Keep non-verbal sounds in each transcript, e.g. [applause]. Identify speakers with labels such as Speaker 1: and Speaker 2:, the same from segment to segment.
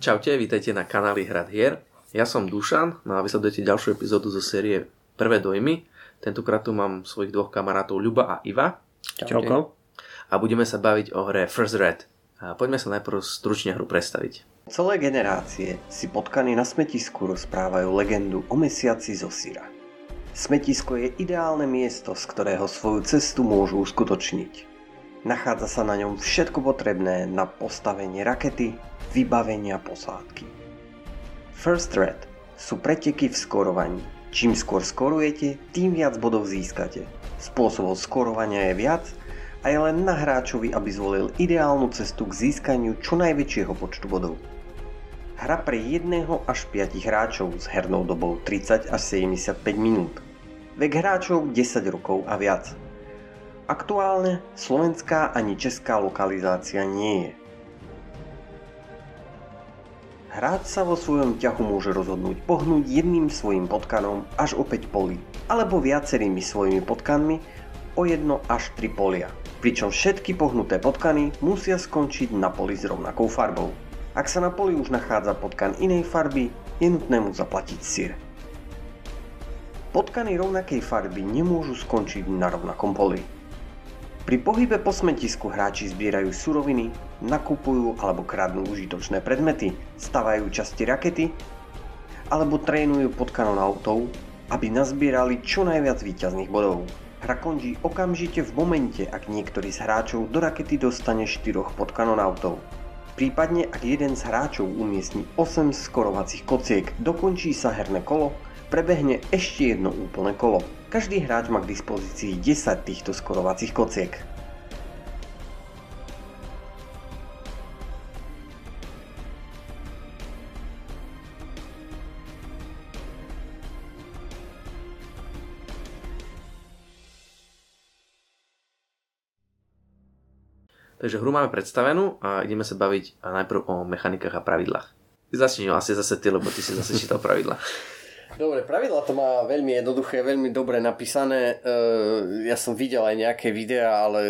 Speaker 1: Čaute, vítajte na kanáli Hrad hier. Ja som Dušan, no a vysledujete ďalšiu epizódu zo série Prvé dojmy. Tentokrát tu mám svojich dvoch kamarátov Ľuba a Iva.
Speaker 2: Čauko.
Speaker 1: A budeme sa baviť o hre First Red. A poďme sa najprv stručne hru predstaviť.
Speaker 3: Celé generácie si potkany na smetisku rozprávajú legendu o mesiaci zo Syra. Smetisko je ideálne miesto, z ktorého svoju cestu môžu uskutočniť. Nachádza sa na ňom všetko potrebné na postavenie rakety, vybavenia posádky. First Red sú preteky v skorovaní. Čím skôr skorujete, tým viac bodov získate. Spôsobov skorovania je viac a je len na hráčovi, aby zvolil ideálnu cestu k získaniu čo najväčšieho počtu bodov. Hra pre 1 až 5 hráčov s hernou dobou 30 až 75 minút. Vek hráčov 10 rokov a viac. Aktuálne slovenská ani česká lokalizácia nie je. Hráč sa vo svojom ťahu môže rozhodnúť pohnúť jedným svojim potkanom až o 5 polí, alebo viacerými svojimi potkanmi o 1 až 3 polia. Pričom všetky pohnuté potkany musia skončiť na poli s rovnakou farbou. Ak sa na poli už nachádza potkan inej farby, je nutné mu zaplatiť sír. Potkany rovnakej farby nemôžu skončiť na rovnakom poli. Pri pohybe po smetisku hráči zbierajú suroviny, nakupujú alebo kradnú užitočné predmety, stavajú časti rakety alebo trénujú pod kanonautov, aby nazbierali čo najviac výťazných bodov. Hra končí okamžite v momente, ak niektorý z hráčov do rakety dostane 4 podkanonautov. Prípadne ak jeden z hráčov umiestni 8 skorovacích kociek, dokončí sa herné kolo, prebehne ešte jedno úplné kolo. Každý hráč má k dispozícii 10 týchto skorovacích kociek.
Speaker 1: Takže hru máme predstavenú a ideme sa baviť najprv o mechanikách a pravidlách. Ty začni asi zase ty, lebo ty si zase čítal pravidla. [laughs]
Speaker 2: Dobre, pravidla to má veľmi jednoduché, veľmi dobre napísané. Uh, ja som videl aj nejaké videá, ale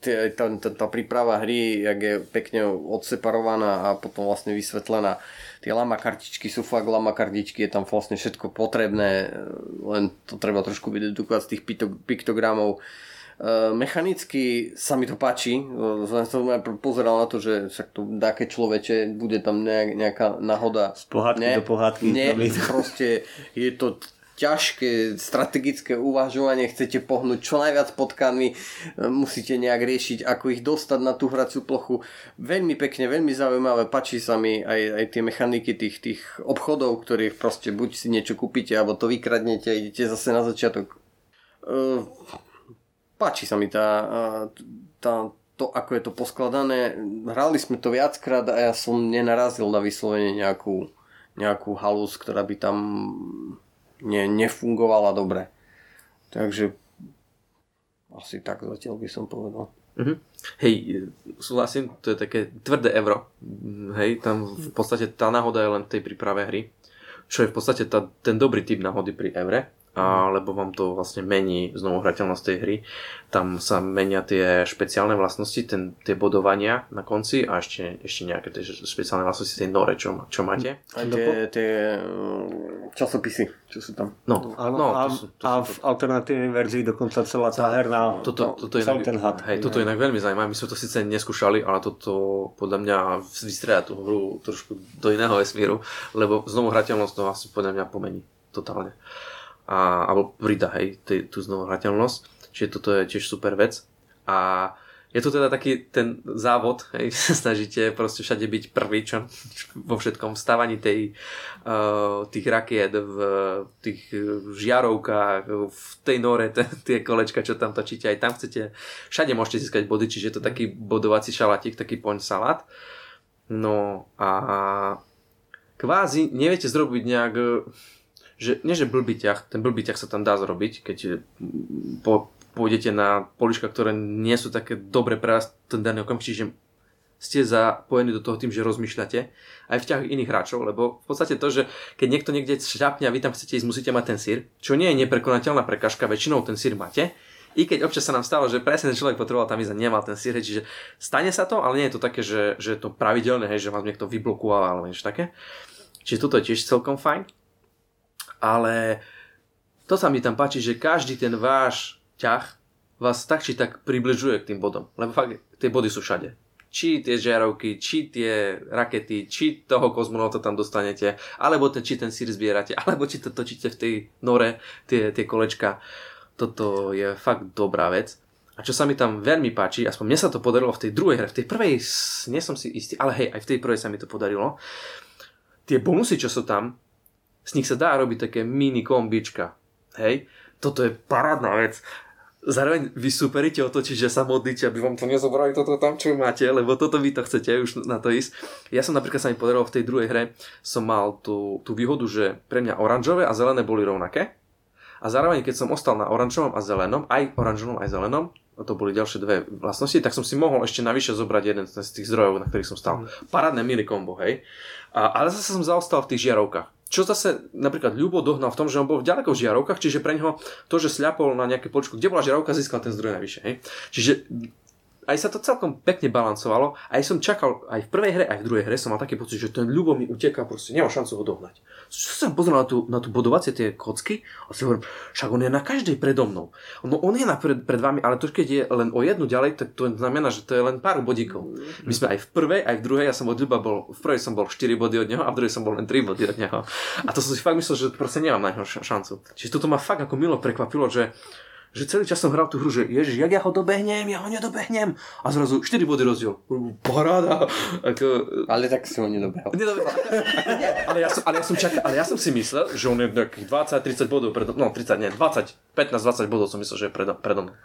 Speaker 2: tá, príprava hry, jak je pekne odseparovaná a potom vlastne vysvetlená. Tie lama kartičky sú fakt lama kartičky, je tam vlastne všetko potrebné, len to treba trošku vydedukovať z tých piktogramov. Uh, mechanicky sa mi to páči, uh, som pozeral na to, že však to dáke človeče, bude tam nejak, nejaká náhoda.
Speaker 3: Z pohádky
Speaker 2: nie,
Speaker 3: do pohádky.
Speaker 2: Nie, proste je to ťažké strategické uvažovanie, chcete pohnúť čo najviac potkanmi, musíte nejak riešiť, ako ich dostať na tú hraciu plochu. Veľmi pekne, veľmi zaujímavé, páči sa mi aj, aj tie mechaniky tých, tých obchodov, ktorých proste buď si niečo kúpite, alebo to vykradnete a idete zase na začiatok. Páči sa mi tá, tá, to, ako je to poskladané. Hrali sme to viackrát a ja som nenarazil na vyslovene nejakú, nejakú halus, ktorá by tam ne, nefungovala dobre. Takže asi tak zatiaľ by som povedal.
Speaker 1: Uh-huh. Hej, súhlasím, to je také tvrdé euro. Hej, tam v podstate tá náhoda je len v tej príprave hry. Čo je v podstate tá, ten dobrý typ náhody pri evre a, lebo vám to vlastne mení znovu hrateľnosť tej hry. Tam sa menia tie špeciálne vlastnosti, ten, tie bodovania na konci a ešte, ešte nejaké tie špeciálne vlastnosti tej nore, čo, čo máte.
Speaker 2: A tie, tie mm, časopisy, čo sú tam.
Speaker 1: No,
Speaker 3: Áno,
Speaker 1: no
Speaker 3: a,
Speaker 1: to sú, to
Speaker 3: a
Speaker 1: sú,
Speaker 3: v alternatívnej verzii dokonca celá tá herná,
Speaker 1: toto, toto, je
Speaker 3: celý
Speaker 1: inak,
Speaker 3: ten had.
Speaker 1: hej, toto je inak veľmi zaujímavé. My sme to síce neskúšali, ale toto podľa mňa vystrieda tú hru trošku do iného vesmíru, lebo znovu hrateľnosť to asi podľa mňa pomení totálne a, alebo pridá hej, tý, tú znovu hrateľnosť. Čiže toto je tiež super vec. A je to teda taký ten závod, hej, [laughs] snažíte proste všade byť prvý, čo, [laughs] vo všetkom stávaní tej, uh, tých rakiet, v tých žiarovkách, v tej nore, t- [laughs] tie kolečka, čo tam točíte, aj tam chcete, všade môžete získať body, čiže je to taký bodovací šalatík, taký poň salát. No a kvázi neviete zrobiť nejak že nie že blbý ťah, ten blbý ťah sa tam dá zrobiť, keď mm, po, pôjdete na poliška, ktoré nie sú také dobre pre vás ten daný okamžik, čiže ste zapojení do toho tým, že rozmýšľate aj v ťah iných hráčov, lebo v podstate to, že keď niekto niekde šľapne a vy tam chcete ísť, musíte mať ten sír, čo nie je neprekonateľná prekažka, väčšinou ten sír máte, I keď občas sa nám stalo, že presne ten človek potreboval tam ísť a nemal ten sír, čiže stane sa to, ale nie je to také, že, že je to pravidelné, hej, že vás niekto vyblokoval alebo niečo také. Čiže toto je tiež celkom fajn. Ale to sa mi tam páči, že každý ten váš ťah vás tak či tak približuje k tým bodom. Lebo fakt, tie body sú všade či tie žiarovky, či tie rakety, či toho kozmonauta tam dostanete, alebo ten, či ten sír zbierate, [laughs] alebo či to točíte v tej nore, tie, tie kolečka. Toto je fakt dobrá vec. A čo sa mi tam veľmi páči, aspoň mne sa to podarilo v tej druhej hre, v tej prvej nie som si istý, ale hej, aj v tej prvej sa mi to podarilo. Tie bonusy, čo sú tam, z nich sa dá robiť také mini kombička. Hej, toto je parádna vec zároveň vy superíte o to, čiže sa modlíte, aby vám to nezobrali toto tam, čo máte, lebo toto vy to chcete už na to ísť. Ja som napríklad sa mi podarilo v tej druhej hre, som mal tú, tú výhodu, že pre mňa oranžové a zelené boli rovnaké. A zároveň, keď som ostal na oranžovom a zelenom, aj oranžovom, aj zelenom, a to boli ďalšie dve vlastnosti, tak som si mohol ešte navyše zobrať jeden z tých zdrojov, na ktorých som stal. Mm. Parádne mini kombo, hej. A, ale zase som zaostal v tých žiarovkách. Čo zase napríklad Ľubo dohnal v tom, že on bol v ďaleko v žiarovkách, čiže pre neho to, že sľapol na nejaké poličku, kde bola žiarovka, získal ten zdroj najvyššie. Hej? Čiže aj sa to celkom pekne balancovalo. Aj som čakal, aj v prvej hre, aj v druhej hre som mal taký pocit, že ten ľubo mi uteká, proste nemá šancu ho dohnať. Čo som pozeral na tú, na tú bodovacie tie kocky a si hovorím, však on je na každej predo mnou. No on je na pred, pred vami, ale to keď je len o jednu ďalej, tak to znamená, že to je len pár bodíkov. My sme aj v prvej, aj v druhej, ja som od ľuba bol, v prvej som bol 4 body od neho a v druhej som bol len 3 body od neho. A to som si fakt myslel, že proste nemám na neho šancu. Čiže toto ma fakt ako milo prekvapilo, že že celý čas som hral tú hru, že ježiš, jak ja ho dobehnem, ja ho nedobehnem. A zrazu 4 body rozdiel. Paráda. Ako...
Speaker 2: Ale tak si ho nedobehol.
Speaker 1: Nedobehol. [laughs] ale, ja som, ale, ja som čakal, ale ja som si myslel, že on je nejakých 20-30 bodov, pred, no 30, nie, 20, 15-20 bodov som myslel, že je predo, predo mnou.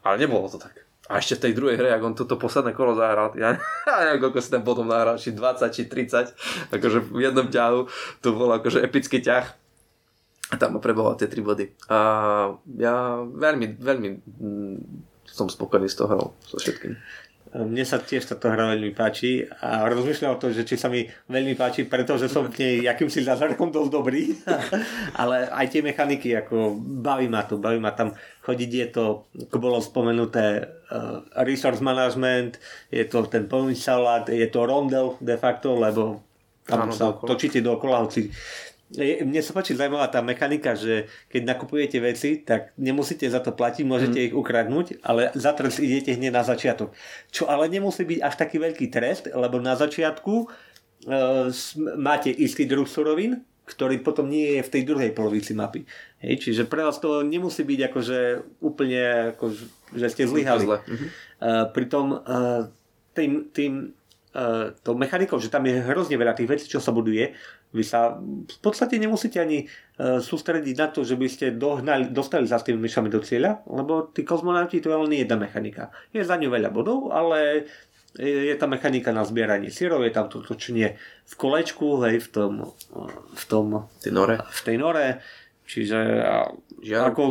Speaker 1: Ale nebolo to tak. A ešte v tej druhej hre, ak on toto posledné kolo zahral, ja [laughs] neviem, koľko si ten potom nahral, či 20, či 30, akože v jednom ťahu, to bol akože epický ťah tam prebohol tie tri body. A ja veľmi, veľmi mm, som spokojný s toho, so všetkým.
Speaker 4: Mne sa tiež táto hra veľmi páči a rozmýšľam o to, že či sa mi veľmi páči, pretože som v nej akýmsi zázrakom dosť dobrý, [laughs] ale aj tie mechaniky, ako baví ma to, baví ma tam chodiť, je to, ako bolo spomenuté, uh, resource management, je to ten plný salát, je to rondel de facto, lebo tam Áno, sa dookola. točíte dookola, hoci mne sa páči zaujímavá tá mechanika, že keď nakupujete veci, tak nemusíte za to platiť, môžete mm. ich ukradnúť, ale za trest idete hneď na začiatok. Čo ale nemusí byť až taký veľký trest, lebo na začiatku e, máte istý druh surovín, ktorý potom nie je v tej druhej polovici mapy. Hej, čiže pre vás to nemusí byť akože úplne, ako, že ste zlyhali. Mm-hmm. E, pritom e, tým, tým e, tou mechanikou, že tam je hrozne veľa tých vecí, čo sa buduje, vy sa v podstate nemusíte ani e, sústrediť na to, že by ste dohnali, dostali za tými myšami do cieľa, lebo tí kozmonauti to je len jedna mechanika. Je za ňu veľa bodov, ale je tam mechanika na zbieranie sírov, je tam to točenie v kolečku, hej, v tom, v tom
Speaker 1: tej nore.
Speaker 4: V tej nore. Čiže Žiaľ. ako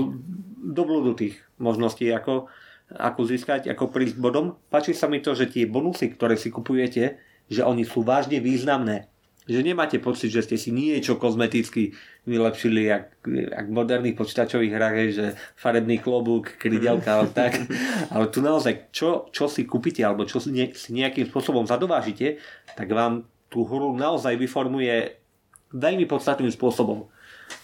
Speaker 4: do blúdu tých možností, ako, ako získať, ako prísť bodom. Páči sa mi to, že tie bonusy, ktoré si kupujete, že oni sú vážne významné že nemáte pocit, že ste si niečo kozmeticky vylepšili, jak, jak v moderných počítačových hrách, že farebný klobúk, krydelka, ale [laughs] tak. Ale tu naozaj, čo, čo si kúpite, alebo čo si, ne, si nejakým spôsobom zadovážite, tak vám tú hru naozaj vyformuje veľmi podstatným spôsobom.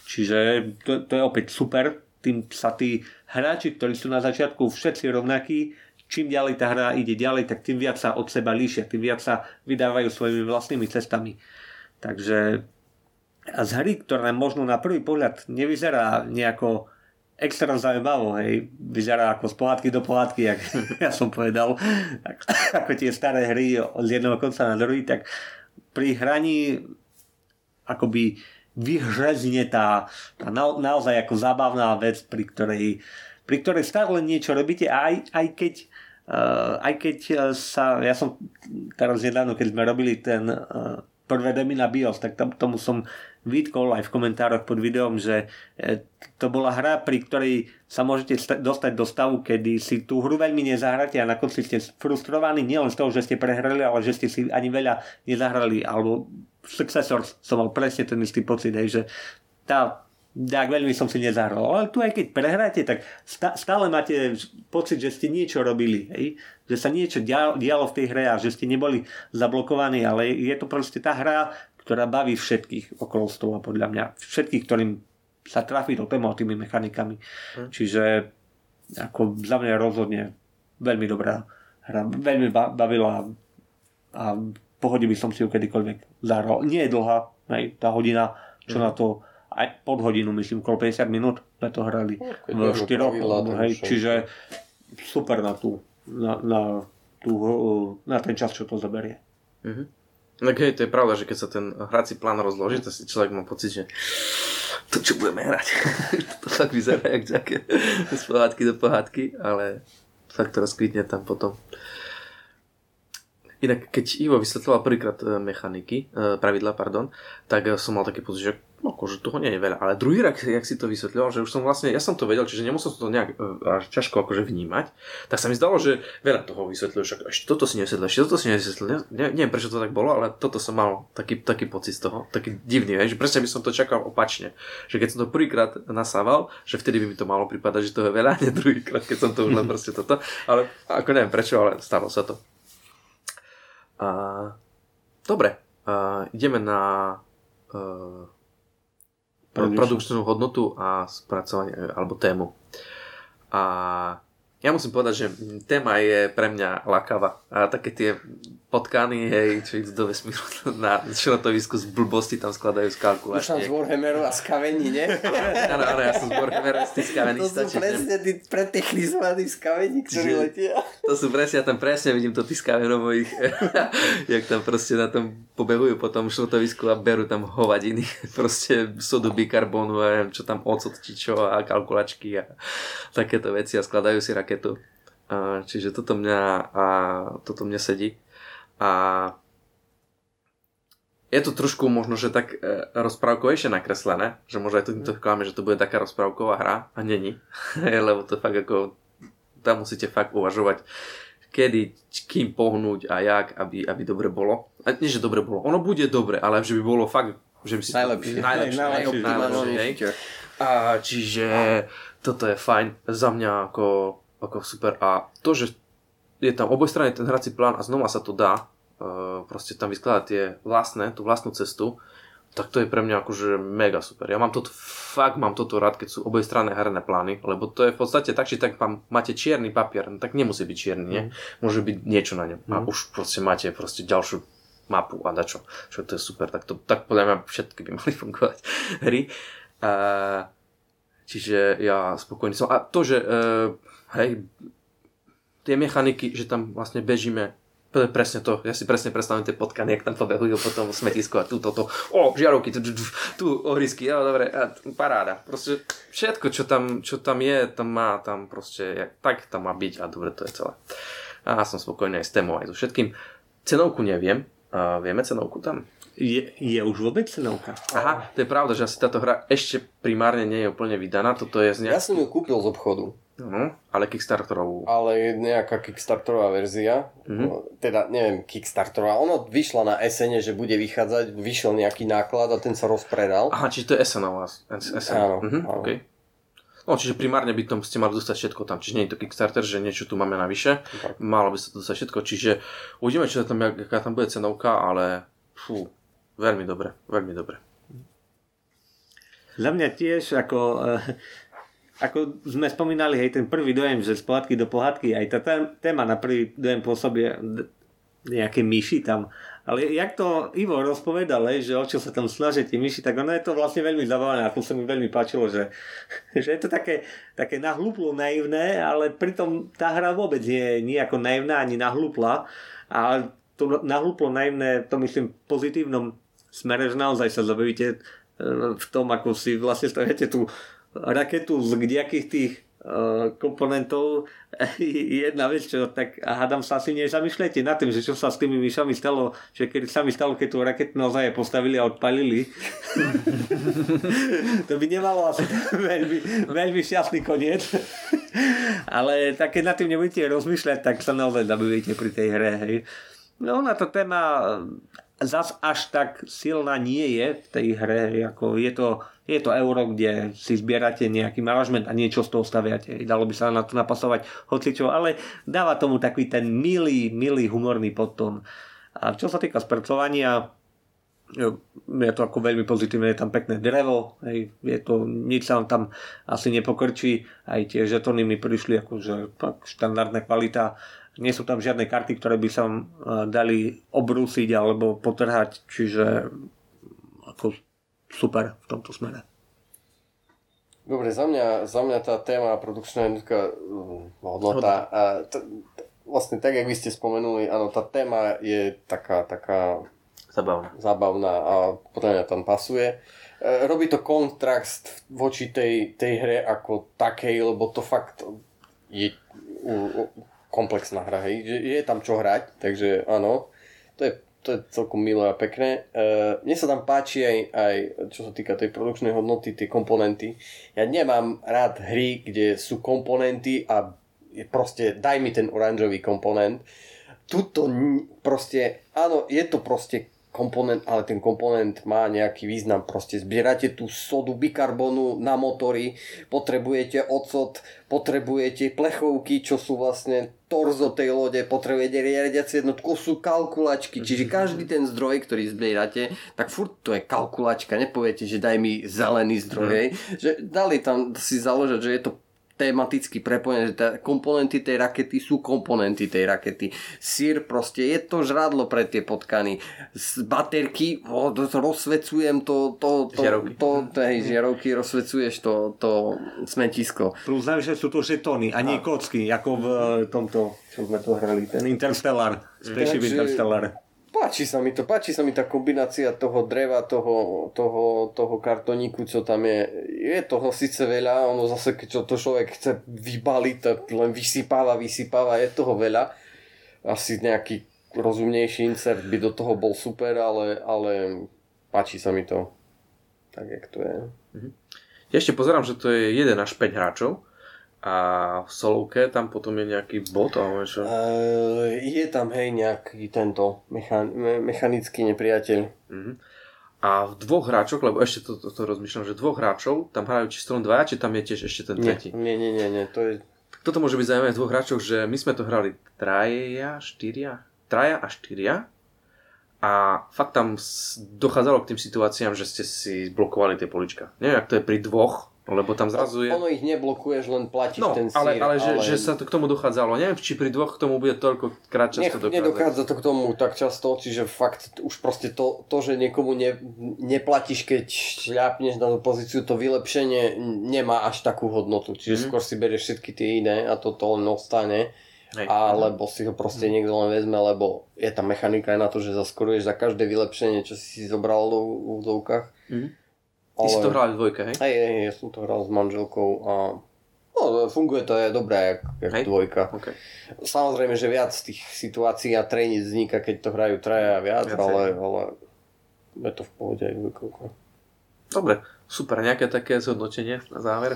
Speaker 4: Čiže to, to je opäť super, tým sa tí hráči, ktorí sú na začiatku všetci rovnakí, čím ďalej tá hra ide ďalej, tak tým viac sa od seba líšia, tým viac sa vydávajú svojimi vlastnými cestami. Takže z hry, ktorá možno na prvý pohľad nevyzerá nejako extra zaujímavo, hej, vyzerá ako z pohádky do pohádky, jak [laughs] ja som povedal, [laughs] ako tie staré hry z jedného konca na druhý, tak pri hraní akoby vyhrezne tá, tá na, naozaj ako zábavná vec, pri ktorej, pri ktorej stále niečo robíte, aj, aj keď Uh, aj keď sa, ja som teraz nedávno, keď sme robili ten uh, prvé demy na BIOS, tak tam, tomu som vytkol aj v komentároch pod videom, že e, to bola hra, pri ktorej sa môžete dostať do stavu, kedy si tú hru veľmi nezahráte a na konci ste frustrovaní nielen z toho, že ste prehrali, ale že ste si ani veľa nezahrali, alebo Successors som mal presne ten istý pocit, hej, že tá tak veľmi som si nezahral. Ale tu aj keď prehráte, tak stále máte pocit, že ste niečo robili. Hej? Že sa niečo dialo v tej hre a že ste neboli zablokovaní, ale je to proste tá hra, ktorá baví všetkých okolo stola, podľa mňa. Všetkých, ktorým sa trafí do téma tými mechanikami. Hm. Čiže ako za mňa rozhodne veľmi dobrá hra. Veľmi bavila a pohodil by som si ju kedykoľvek zahral. Nie je dlhá, hej, tá hodina, čo mm. na to aj pod hodinu, myslím, okolo 50 minút sme to hrali no, v 4 hej, čiže super na tú, na, na, tú, na ten čas, čo to zaberie.
Speaker 1: Mm-hmm. Tak hej, to je pravda, že keď sa ten hrací plán rozloží, to si človek má pocit, že to čo budeme hrať. [laughs] to fakt vyzerá jak [laughs] z pohádky do pohádky, ale fakt to rozkvitne tam potom. Inak, keď Ivo vysvetloval prvýkrát e, mechaniky, e, pravidla, pardon, tak e, som mal taký pocit, že no, akože toho nie je veľa. Ale druhý rak, jak si to vysvetľoval, že už som vlastne, ja som to vedel, čiže nemusel som to nejak až ťažko akože vnímať, tak sa mi zdalo, že veľa toho vysvetľuje, však ešte toto si nevysvetlil, ešte toto si nevysvetlil. Ne, neviem, prečo to tak bolo, ale toto som mal taký, taký pocit z toho, taký divný, že presne by som to čakal opačne. Že keď som to prvýkrát nasával, že vtedy by mi to malo pripadať, že to je veľa, nie druhýkrát, keď som to už len proste toto. Ale ako neviem prečo, ale stalo sa to. A, dobre, a, ideme na uh, produkčnú hodnotu a spracovanie alebo tému. A ja musím povedať, že téma je pre mňa lakava. A také tie potkany, hej, čo idú do vesmíru [laughs] na šrotovisku z blbosti tam skladajú kalkulačne.
Speaker 2: Už som z Warhammeru a z kavení, nie? [laughs]
Speaker 1: Áno, áno, ja som z Warhammeru z tých kavení.
Speaker 2: To sú presne tí pretechnizovaní z kavení, ktorí letia.
Speaker 1: To sú presne, ja tam presne vidím to tých kaverov mojich, jak tam proste na tom pobehujú po tom šrotovisku a berú tam hovadiny, [laughs] proste sodu bikarbonu a neviem, čo tam ocot či čo a kalkulačky a takéto veci a skladajú si raketu. Čiže toto mňa, a, toto mňa sedí. A je to trošku možno, že tak e, rozprávkovejšie nakreslené, že možno aj to týmto klame, že to bude taká rozprávková hra a není, [laughs] lebo to fakt ako tam musíte fakt uvažovať, kedy, kým pohnúť a jak, aby, aby dobre bolo. A nie, že dobre bolo, ono bude dobre, ale že by bolo fakt, že by si
Speaker 2: najlepšie,
Speaker 1: to, najlepšie, najlepšie, najlepšie, najlepšie A čiže toto je fajn za mňa ako, ako super. A to, že je tam obojstranný ten hrací plán a znova sa to dá, uh, proste tam vyskladať tie vlastné, tú vlastnú cestu, tak to je pre mňa akože mega super. Ja mám toto, fakt mám toto rád, keď sú obojstranné herné plány, lebo to je v podstate tak, či tak vám máte čierny papier, no tak nemusí byť čierny, nie? Mm. Môže byť niečo na ňom. Mm. A mhm. už proste máte proste ďalšiu mapu a dačo. Čo to je super, tak, to, tak podľa mňa všetky by [laughs] mali fungovať hry. Uh, čiže ja spokojný som. A to, že uh, hej, tie mechaniky, že tam vlastne bežíme to presne to, ja si presne predstavím tie potkany, jak tam pobehujú po tom smetisku a tu toto, o, žiarovky, tu, tu, tu ohrisky, jo, dobre, a, paráda. Proste všetko, čo tam, čo tam je, tam má, tam proste, jak, tak tam má byť a dobre, to je celé. A som spokojný aj s témou, aj so všetkým. Cenovku neviem, a vieme cenovku tam?
Speaker 4: Je, je už vôbec cenovka?
Speaker 1: Aha, to je pravda, že asi táto hra ešte primárne nie je úplne vydaná, toto je z
Speaker 2: nejak... Ja som ju kúpil z obchodu.
Speaker 1: Uh-huh. Ale Kickstarterovú.
Speaker 2: Ale je nejaká Kickstarterová verzia. Uh-huh. Teda, neviem, Kickstarterová. Ono vyšla na SN, že bude vychádzať, vyšiel nejaký náklad a ten sa rozpredal.
Speaker 1: Aha, čiže to je vás. SN. Áno, uh-huh. áno. Okay. No, čiže primárne by tom ste mali dostať všetko tam. Čiže nie je to Kickstarter, že niečo tu máme navyše. Tak. Malo by sa to dostať všetko. Čiže uvidíme, čo tam, aká tam bude cenovka, ale fú, veľmi dobre, veľmi dobre.
Speaker 4: Za mňa tiež ako ako sme spomínali, hej, ten prvý dojem, že z pohádky do pohádky, aj tá téma na prvý dojem pôsobí nejaké myši tam. Ale jak to Ivo rozpovedal, že o čo sa tam snažia tie myši, tak ono je to vlastne veľmi zabavné a to sa mi veľmi páčilo, že, [laughs] že je to také, také nahluplo naivné, ale pritom tá hra vôbec nie je nejako naivná ani nahlupla. A to nahluplo naivné, to myslím v pozitívnom smere, že naozaj sa zabavíte e, v tom, ako si vlastne staviate tú raketu z kdejakých tých uh, komponentov [laughs] jedna vec, čo tak hádam sa asi nezamýšľajte nad tým, že čo sa s tými myšami stalo, že keď sa mi stalo, keď tú raketu naozaj postavili a odpalili. [laughs] to by nemalo asi [laughs] veľmi, veľmi šťastný koniec. Ale tak keď nad tým nebudete rozmýšľať, tak sa naozaj zabavíte pri tej hre. Hej. No na to téma zas až tak silná nie je v tej hre, ako je to je to euro, kde si zbierate nejaký manažment a niečo z toho staviate. Dalo by sa na to napasovať hocičo, ale dáva tomu taký ten milý, milý humorný podtón. A čo sa týka spracovania, je to ako veľmi pozitívne, je tam pekné drevo, hej, je to, nič sa tam asi nepokrčí, aj tie žetony mi prišli akože štandardná kvalita, nie sú tam žiadne karty, ktoré by sa dali obrúsiť alebo potrhať, čiže ako super v tomto smere.
Speaker 2: Dobre, za mňa, za mňa tá téma produkčná jednotka mm, hodnota, a t- vlastne tak, jak vy ste spomenuli, áno, tá téma je taká, taká
Speaker 1: Zabavná.
Speaker 2: Zabavná a podľa mňa tam pasuje. E, robí to kontrast voči tej, tej hre ako takej, lebo to fakt je komplexná hra, hej. Je tam čo hrať, takže áno. To je, to je celkom milé a pekné. E, mne sa tam páči aj, aj, čo sa týka tej produkčnej hodnoty, tie komponenty. Ja nemám rád hry, kde sú komponenty a proste daj mi ten oranžový komponent. Tuto proste, áno, je to proste komponent, ale ten komponent má nejaký význam. Proste zbierate tú sodu bikarbonu na motory, potrebujete ocot, potrebujete plechovky, čo sú vlastne torzo tej lode, potrebujete riadiaci jednotku, sú kalkulačky. Čiže každý ten zdroj, ktorý zbierate, tak furt to je kalkulačka. Nepoviete, že daj mi zelený zdroj. Mm. Že dali tam si založať, že je to tematicky prepojené, že komponenty tej rakety sú komponenty tej rakety. Sír proste je to žradlo pre tie potkany. Z baterky oh, rozsvecujem to, to, to, žiarovky. to, to hej, žiarovky, rozsvecuješ to, to smetisko.
Speaker 4: Plus že sú to žetóny a nie kocky, ako v tomto, čo sme to hrali, ten Interstellar, Spaceship Interstellar
Speaker 2: páči sa mi to, páči sa mi tá kombinácia toho dreva, toho, toho, toho kartoníku, čo tam je. Je toho síce veľa, ono zase, keď to človek chce vybaliť, tak len vysypáva, vysypáva, je toho veľa. Asi nejaký rozumnejší insert by do toho bol super, ale, ale páči sa mi to tak, jak to je. Mhm.
Speaker 1: Ja ešte pozerám, že to je 1 až 5 hráčov a v solovke tam potom je nejaký bot alebo čo?
Speaker 2: Uh, je tam hej nejaký tento mechan- me- mechanický nepriateľ. Uh-huh.
Speaker 1: A v dvoch hráčoch, lebo ešte to, to, to rozmýšľam, že dvoch hráčov, tam hrajú čisto len dvaja, či tam je tiež ešte ten tretí?
Speaker 2: Nie, nie, nie, nie, to je...
Speaker 1: Toto môže byť zaujímavé v dvoch hráčoch, že my sme to hrali traja, štyria, traja a štyria a fakt tam dochádzalo k tým situáciám, že ste si blokovali tie polička. Neviem, ak to je pri dvoch, lebo tam zrazu je...
Speaker 2: Ono ich neblokuješ, len platíš
Speaker 1: no,
Speaker 2: ten sír.
Speaker 1: Ale, ale, ale... Že, že sa to k tomu dochádzalo. Neviem, či pri dvoch k tomu bude toľko krát často
Speaker 2: dochádzať. Nedochádza to k tomu tak často, čiže fakt už proste to, to že niekomu ne, neplatíš, keď šľapneš na tú pozíciu, to vylepšenie nemá až takú hodnotu. Čiže mm-hmm. skôr si berieš všetky tie iné a toto len ostane. Hej. Alebo si ho proste mm. niekto len vezme, lebo je tam mechanika aj na to, že zaskoruješ za každé vylepšenie, čo si si zobral do úzovkách. Mm.
Speaker 1: Ty ale... si to hral v dvojke, hej?
Speaker 2: Hej, hej, ja som to hral s manželkou a no, funguje to je dobré, jak, jak dvojka. Okay. Samozrejme, že viac tých situácií a trénic vzniká, keď to hrajú traja a viac, viac ale, ale je to v pohode aj dvojkovka.
Speaker 1: Dobre, super, nejaké také zhodnotenie na záver?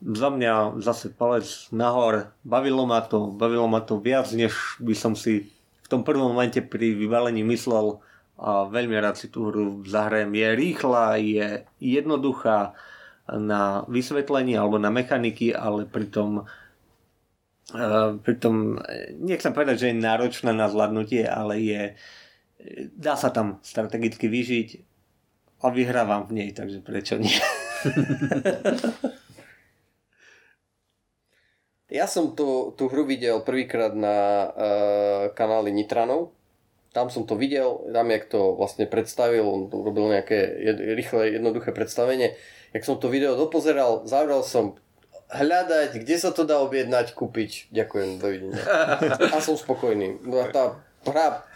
Speaker 4: Za mňa zase palec nahor. Bavilo ma to, bavilo ma to viac, než by som si v tom prvom momente pri vybalení myslel a veľmi rád si tú hru zahrajem. Je rýchla, je jednoduchá na vysvetlenie alebo na mechaniky, ale pritom uh, pritom nechcem povedať, že je náročná na zvládnutie, ale je dá sa tam strategicky vyžiť a vyhrávam v nej, takže prečo nie? [laughs]
Speaker 2: ja som tú, tú hru videl prvýkrát na uh, kanáli Nitranov tam som to videl, tam jak to vlastne predstavil, on robil nejaké rýchle, jednoduché predstavenie. Jak som to video dopozeral, zavral som hľadať, kde sa to dá objednať, kúpiť. Ďakujem, dovidenia. [laughs] A som spokojný. No tá hra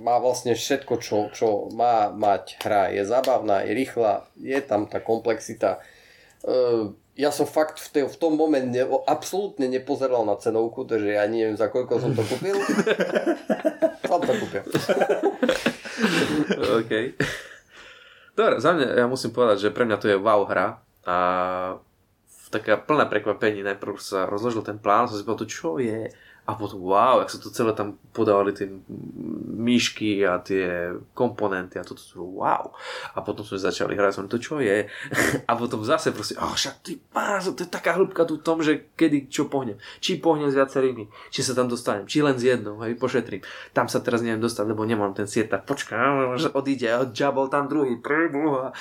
Speaker 2: má vlastne všetko, čo, čo má mať hra. Je zábavná, je rýchla, je tam tá komplexita. Uh, ja som fakt v, tej, v tom momente absolútne nepozeral na cenovku, takže ja neviem za koľko som to kúpil. [laughs] som to kúpil. [laughs]
Speaker 1: OK. Dobre, za mňa ja musím povedať, že pre mňa to je wow hra a také plné prekvapenie, najprv sa rozložil ten plán, som si povedal, čo je a potom, wow, jak sa to celé tam podávali tie myšky a tie komponenty a toto wow. A potom sme začali hrať, som to čo je? [laughs] a potom zase proste, oh, však ty pás, to je taká hĺbka tu v tom, že kedy čo pohnem. Či pohnem s viacerými, či sa tam dostanem, či len s jednou, hej, pošetrím. Tam sa teraz neviem dostať, lebo nemám ten siet, tak počkám, že odíde, odžabol tam druhý, preboha.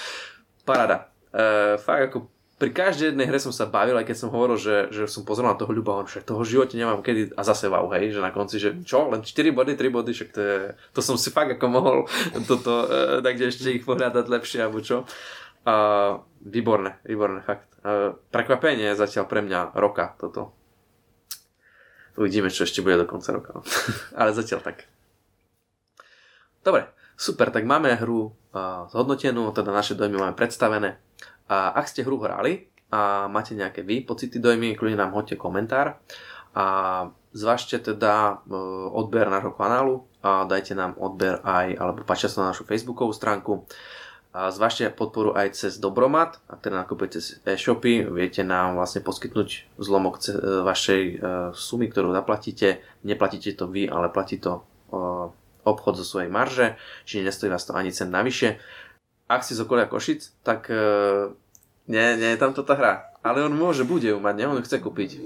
Speaker 1: Parada. E, fakt ako pri každej jednej hre som sa bavil, aj keď som hovoril, že, že som pozeral na toho ľuba, že toho v živote nemám kedy a zase wow, hej, že na konci, že čo, len 4 body, 3 body, však to, je, to som si fakt ako mohol [laughs] toto, e, tak ešte ich pohľadať lepšie, alebo čo. A, výborné, výborné, fakt. A, prekvapenie zatiaľ pre mňa roka toto. Uvidíme, čo ešte bude do konca roka. No. [laughs] Ale zatiaľ tak. Dobre, super, tak máme hru uh, zhodnotenú, teda naše dojmy máme predstavené. A ak ste hru hrali a máte nejaké vy pocity, dojmy, kľudne nám hoďte komentár a zvažte teda e, odber nášho kanálu a dajte nám odber aj, alebo páčte sa na našu facebookovú stránku. A zvažte podporu aj cez Dobromat, ak teda nakupujete cez e-shopy, viete nám vlastne poskytnúť zlomok e, vašej e, sumy, ktorú zaplatíte. Neplatíte to vy, ale platí to obchod zo svojej marže, čiže nestojí vás to ani cen navyše ak si z okolia Košic, tak uh, nie, nie je tam to tá hra. Ale on môže, bude ju mať, ne? On ju chce kúpiť.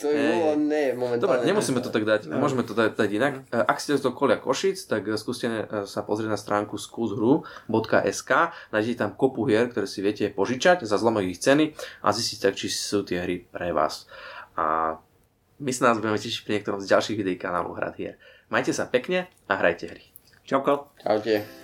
Speaker 2: To je hey. nie, momentálne.
Speaker 1: Dobre, nemusíme to tak dať, no. môžeme to dať, dať inak. Uh, ak ste z okolia Košic, tak skúste uh, sa pozrieť na stránku skúshru.sk, nájdete tam kopu hier, ktoré si viete požičať za zlomok ich ceny a zistíte, či sú tie hry pre vás. A my sa nás budeme tešiť pri niektorom z ďalších videí kanálu Hrad hier. Majte sa pekne a hrajte hry.
Speaker 4: Čauko.
Speaker 2: Čaute.